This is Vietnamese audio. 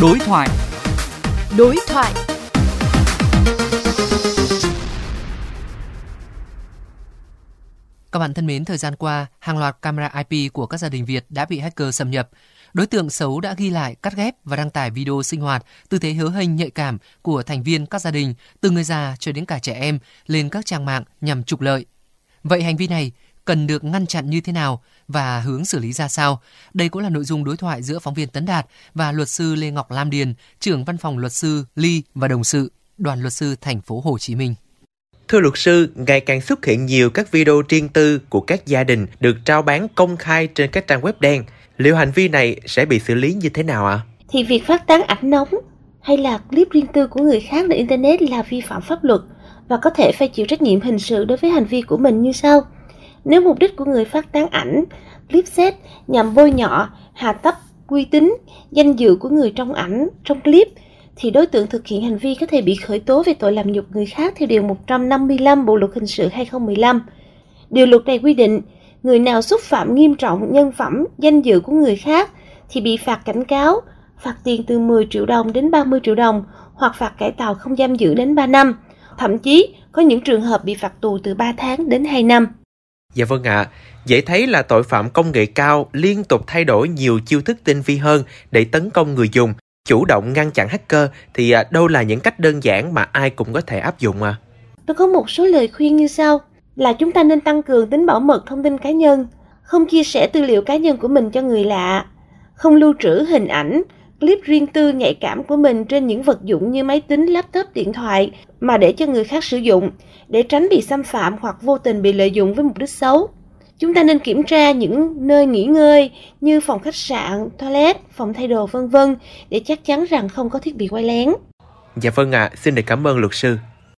Đối thoại. Đối thoại. Các bạn thân mến, thời gian qua, hàng loạt camera IP của các gia đình Việt đã bị hacker xâm nhập. Đối tượng xấu đã ghi lại, cắt ghép và đăng tải video sinh hoạt, tư thế hứa hênh nhạy cảm của thành viên các gia đình, từ người già cho đến cả trẻ em lên các trang mạng nhằm trục lợi. Vậy hành vi này cần được ngăn chặn như thế nào và hướng xử lý ra sao? Đây cũng là nội dung đối thoại giữa phóng viên Tấn Đạt và luật sư Lê Ngọc Lam Điền, trưởng văn phòng luật sư Ly và đồng sự, đoàn luật sư thành phố Hồ Chí Minh. Thưa luật sư, ngày càng xuất hiện nhiều các video riêng tư của các gia đình được trao bán công khai trên các trang web đen. Liệu hành vi này sẽ bị xử lý như thế nào ạ? À? Thì việc phát tán ảnh nóng hay là clip riêng tư của người khác trên Internet là vi phạm pháp luật và có thể phải chịu trách nhiệm hình sự đối với hành vi của mình như sau. Nếu mục đích của người phát tán ảnh, clip set nhằm bôi nhọ, hà tấp, uy tín, danh dự của người trong ảnh, trong clip, thì đối tượng thực hiện hành vi có thể bị khởi tố về tội làm nhục người khác theo Điều 155 Bộ Luật Hình sự 2015. Điều luật này quy định, người nào xúc phạm nghiêm trọng nhân phẩm, danh dự của người khác thì bị phạt cảnh cáo, phạt tiền từ 10 triệu đồng đến 30 triệu đồng hoặc phạt cải tạo không giam giữ đến 3 năm. Thậm chí có những trường hợp bị phạt tù từ 3 tháng đến 2 năm. Dạ vâng ạ, à. dễ thấy là tội phạm công nghệ cao liên tục thay đổi nhiều chiêu thức tinh vi hơn để tấn công người dùng. Chủ động ngăn chặn hacker thì à, đâu là những cách đơn giản mà ai cũng có thể áp dụng à? Tôi có một số lời khuyên như sau là chúng ta nên tăng cường tính bảo mật thông tin cá nhân, không chia sẻ tư liệu cá nhân của mình cho người lạ, không lưu trữ hình ảnh, clip riêng tư nhạy cảm của mình trên những vật dụng như máy tính, laptop, điện thoại mà để cho người khác sử dụng để tránh bị xâm phạm hoặc vô tình bị lợi dụng với mục đích xấu. Chúng ta nên kiểm tra những nơi nghỉ ngơi như phòng khách sạn, toilet, phòng thay đồ vân vân để chắc chắn rằng không có thiết bị quay lén. Dạ vâng ạ, à, xin được cảm ơn luật sư.